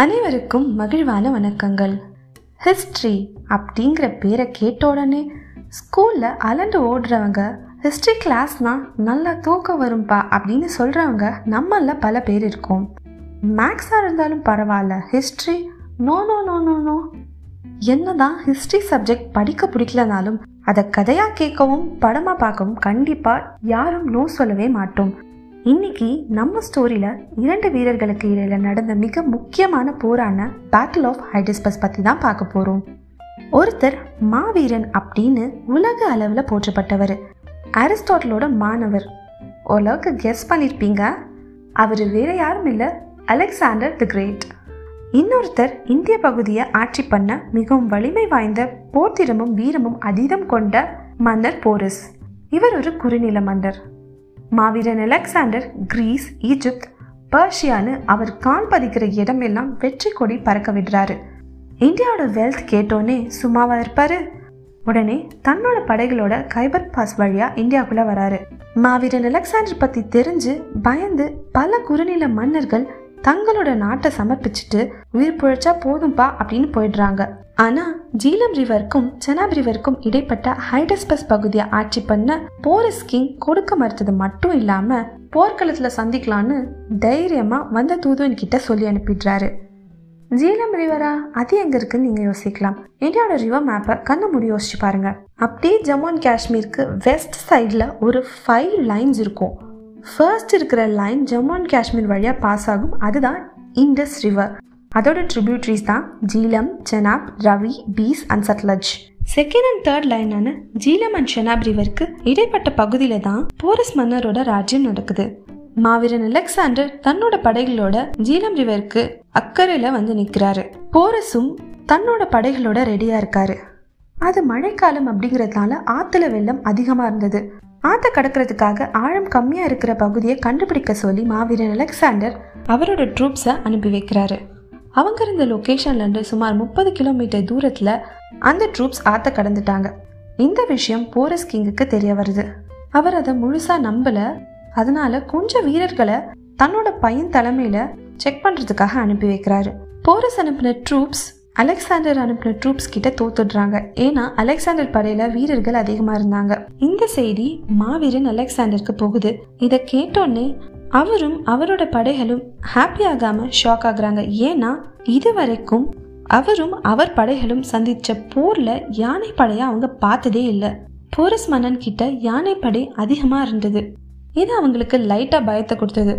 அனைவருக்கும் மகிழ்வான வணக்கங்கள். ஹிஸ்ட்ரி அப்படிங்கிற பேரை கேட்ட உடனே ஸ்கூலில் அலண்டு ஓடுறவங்க ஹிஸ்ட்ரி கிளாஸ்னால் நல்லா தூக்கம் வரும்பா அப்படின்னு சொல்கிறவங்க நம்மளில் பல பேர் இருக்கோம். மேக்ஸாக இருந்தாலும் பரவாயில்ல history no no no no no என்னதான் ஹிஸ்ட்ரி சப்ஜெக்ட் படிக்க பிடிக்கலனாலும் அதை கதையாக கேட்கவும் படமாக பார்க்கவும் கண்டிப்பாக யாரும் நோ சொல்லவே மாட்டோம். இன்னைக்கு நம்ம ஸ்டோரியில் இரண்டு வீரர்களுக்கு இடையில நடந்த மிக முக்கியமான போரான பேட்டில் ஆஃப் ஹைடிஸ்பஸ் பற்றி தான் பார்க்க போகிறோம் ஒருத்தர் மாவீரன் அப்படின்னு உலக அளவில் போற்றப்பட்டவர். அரிஸ்டாட்டிலோட மாணவர். ஓரளவுக்கு கெஸ் பண்ணியிருப்பீங்க அவர் வேற யாரும் இல்லை. அலெக்சாண்டர் தி கிரேட் இன்னொருத்தர் இந்திய பகுதியை ஆட்சி பண்ண மிகவும் வலிமை வாய்ந்த போர்த்திறமும் வீரமும் அதீதம் கொண்ட மன்னர் போரிஸ். இவர் ஒரு குறுநில மன்னர். மாவீரன் அலெக்சாண்டர் கிரீஸ் ஈஜிப்த் பர்ஷியான்னு அவர் கால் பதிக்கிற இடமெல்லாம் வெற்றி கொடி பறக்க விடுறாரு. இந்தியாவோட வெல்த் கேட்டோன்னே சும்மாவா இருப்பாரு? உடனே தன்னோட படைகளோட கைபர் பாஸ் வழியா இந்தியாவுக்குள்ள வராரு. மாவீரன் அலெக்சாண்டர் பத்தி தெரிஞ்சு பயந்து பல குறுநில மன்னர்கள் தங்களோட நாட்டை சமர்ப்பிச்சுட்டு உயிர் பிழைச்சா போதும்பா அப்படின்னு போயிடுறாங்க. ஆனா ஜீலம் ரிவருக்கும் செனாப் ரிவருக்கும் இடைப்பட்ட ஹைடஸ்பஸ் பகுதியை ஆட்சி பண்ண போரிஸ் கிங் கொடுக்க மறுத்தது மட்டும் இல்லாம போர்க்களத்துல சந்திக்கலான்னு தைரியமா வந்த தூதுவன் கிட்ட சொல்லி அனுப்பிடுறாரு. ஜீலம் ரிவரா அது எங்க இருக்குன்னு நீங்க யோசிக்கலாம். இந்தியாவோட ரிவர் மேப்பை கண்ண முடி யோசிச்சு பாருங்க. அப்படியே ஜம்மு அண்ட் காஷ்மீருக்கு வெஸ்ட் சைடில் ஒரு ஃபைவ் லைன்ஸ் இருக்கும். ஃபர்ஸ்ட் இருக்கிற லைன் ஜம்மு அண்ட் காஷ்மீர் வழியாக பாஸ் ஆகும். அதுதான் இண்டஸ் ரிவர் அதோட ட்ரிபியூட்ரிஸ் தான் Jhelum Chenab Ravi Beas and Sutlej second and third லைனான Jhelum and Chenab ரிவருக்கு இடைப்பட்ட பகுதியில் தான் போரஸ் மன்னரோட ராஜ்யம் நடக்குது. மாவீரன் அலெக்சாண்டர் தன்னோட படைகளோட ஜீலம் ரிவருக்கு அக்கறையில் வந்து நிற்கிறாரு போரஸும் தன்னோட படைகளோட ரெடியாக இருக்காரு. அது மழைக்காலம் அப்படிங்கிறதுனால ஆற்றுல வெள்ளம் அதிகமாக இருந்தது. ஆற்றை கடக்கிறதுக்காக ஆழம் கம்மியாக இருக்கிற பகுதியை கண்டுபிடிக்க சொல்லி மாவீரன் அலெக்சாண்டர் அவரோட ட்ரூப்ஸை அனுப்பி வைக்கிறாரு. அவங்க இருந்த லொக்கேஷன்லேருந்து சுமார் முப்பது கிலோமீட்டர் தூரத்தில் அந்த ட்ரூப்ஸ் ஆற்ற கடந்துட்டாங்க. இந்த விஷயம் போரஸ் கிங்குக்கு தெரிய வருது. அவர் அதை முழுசாக நம்பல. அதனால கொஞ்சம் வீரர்களை தன்னோட பையன் தலைமையில் செக் பண்ணுறதுக்காக அனுப்பி வைக்கிறாரு. போரஸ் அனுப்பின ட்ரூப்ஸ் அலெக்சாண்டர் அனுப்பின ட்ரூப்ஸ் கிட்ட தோத்துடுறாங்க. ஏன்னா அலெக்சாண்டர் படையில வீரர்கள் அதிகமா இருந்தாங்க. இந்த செய்தி மாவீரன் அலெக்சாண்டருக்கு போகுது. இதை கேட்டோன்னே அவரும் அவரோட படைகளும் ஹாப்பி ஆகாம ஷாக் ஆகுறாங்க. ஏன்னா இது வரைக்கும் அவரும் அவர் படைகளும் சந்திச்ச போர்ல யானை படையை அவங்க பார்த்ததே இல்லை. போரஸ் மன்னன் கிட்ட யானை படை அதிகமா இருந்தது. இது அவங்களுக்கு லைட்டா பயத்தை கொடுத்தது.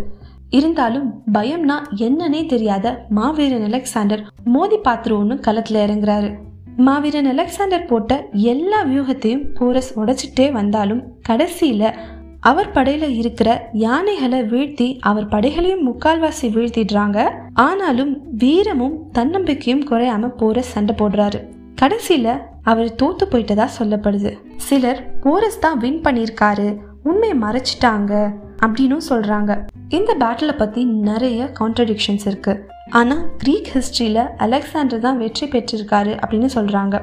இருந்தாலும் பயம்னா என்னன்னே தெரியாத மாவீரன் அலெக்சாண்டர் மோதி பாத்துருவோன்னு களத்துல இறங்குறாரு. மாவீரன் அலெக்சாண்டர் போட்ட எல்லா வியூகத்தையும் போரஸ் உடைச்சிட்டே வந்தாலும் கடைசியில அவர் படையில இருக்கிற யானைகளை வீழ்த்தி அவர் படைகளையும் முக்கால்வாசி வீழ்த்திடுறாங்க. ஆனாலும் வீரமும் தன்னம்பிக்கையும் குறையாம போரஸ் சண்டை போடுறாரு. கடைசியில அவர் தோத்து போயிட்டதா சொல்லப்படுது. சிலர் போரஸ் தான் வின் பண்ணியிருக்காரு. உண்மையை மறைச்சிட்டாங்க. அப்படின்னும் சொல்கிறாங்க இந்த பேட்டிலை பற்றி நிறைய கான்ட்ரடிக்ஷன்ஸ் இருக்குது ஆனால் கிரீக் ஹிஸ்ட்ரியில் அலெக்சாண்டர் தான் வெற்றி பெற்றிருக்காரு அப்படின்னு சொல்கிறாங்க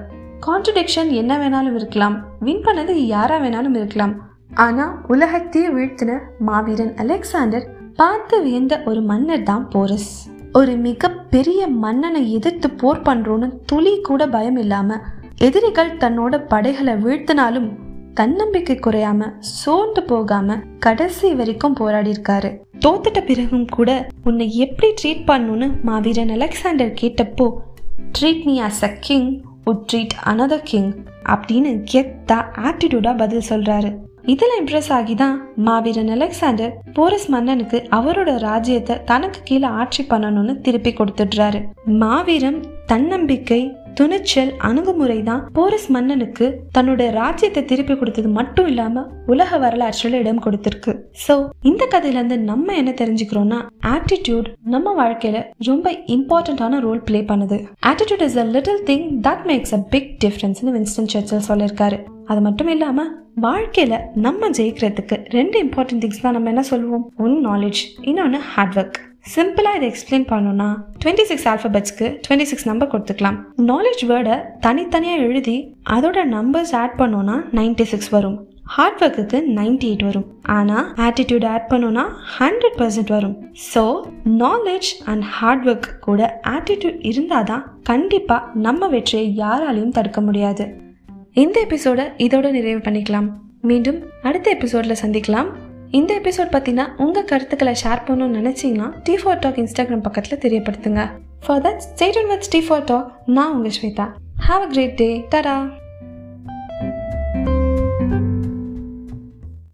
கான்ட்ரடிக்ஷன் என்ன வேணாலும் இருக்கலாம். வின் பண்ணது யாராக வேணாலும் இருக்கலாம். ஆனால் உலகத்தையே வீழ்த்தின மாவீரன் அலெக்சாண்டர் பார்த்து வியந்த ஒரு மன்னர் தான் போரஸ் ஒரு மிக பெரிய மன்னனை எதிர்த்து போர் பண்றோன்னு துளி கூட பயம் இல்லாம எதிரிகள் தன்னோட படைகளை வீழ்த்தினாலும் தன்னம்பிக்கை குறையாம சோர்ந்து போகாம கடைசி வரைக்கும் போராடி இருக்காரு தோத்துட்ட பிறகும் கூட உன்னை எப்படி ட்ரீட் பண்ணணும்னு மாவீரன் அலெக்சாண்டர் கேட்டப்போ treat me as a king would treat another king அப்படின்னு கெத்தா ஆட்டிடியூடா பதில் சொல்றாரு. இதில் இம்ப்ரெஸ் ஆகி தான் மாவீரன் அலெக்சாண்டர் போரஸ் மன்னனுக்கு அவரோட ராஜ்யத்தை தனக்கு கீழே ஆட்சி பண்ணணும்னு திருப்பி கொடுத்துடுறாரு. மாவீரம் தன்னம்பிக்கை துணிச்சல் அணுகுமுறை தான் போரஸ் மன்னனுக்கு தன்னோட ராஜ்யத்தை திருப்பி கொடுத்தது மட்டும் இல்லாம உலக வரலாற்றுல இடம் கொடுத்திருக்கு. சோ இந்த கதையில இருந்து நம்ம என்ன தெரிஞ்சுக்கிறோம்னா ஆட்டிடியூட் நம்ம வாழ்க்கையில ரொம்ப இம்பார்ட்டன்டான ரோல் பிளே பண்ணுது. Attitude is a little thing that makes a big டிஃபரன்ஸ்னு Winston Churchill சொல்லியிருக்காரு. அது மட்டும் இல்லாம வாழ்க்கையில நம்ம ஜெயிக்கிறதுக்கு ரெண்டு இம்பார்ட்டன்ட் திங்ஸ் தான் நம்ம என்ன சொல்லுவோம் ஒன் நாலேஜ் இன்னொன்று ஹார்ட் ஒர்க் சிம்பிளாக இதை எக்ஸ்பிளைன் பண்ணோன்னா டுவெண்ட்டி சிக்ஸ் ஆல்ஃபபெட்ஸ்க்கு டுவெண்ட்டி சிக்ஸ் நம்பர் கொடுத்துக்கலாம் நாலேஜ் வேர்டை தனித்தனியாக எழுதி அதோட நம்பர்ஸ் ஆட் பண்ணோன்னா நைன்டி சிக்ஸ் வரும். ஹார்ட் ஒர்க்குக்கு நைன்டி எயிட் வரும். ஆனால் ஆட்டிடியூட் ஆட் பண்ணோன்னா ஹண்ட்ரட் பர்சன்ட் வரும். So knowledge and hard work கூட ஆட்டிடியூட் இருந்தால் தான் கண்டிப்பாக நம்ம வெற்றியை யாராலையும் தடுக்க முடியாது. இந்த எபிசோட இதோட நிறைவு பண்ணிக்கலாம். மீண்டும் அடுத்த எபிசோடில் சந்திக்கலாம். இந்த எபிசோட் பற்றினா உங்கள் கருத்துக்களை ஷேர் பண்ணணும்னு நினச்சிங்கன்னா டி ஃபார் டாக் இன்ஸ்டாகிராம் பக்கத்தில் தெரியப்படுத்துங்க. For that stay with T for talk நான் உங்கள் Shweta. Have a great day Tada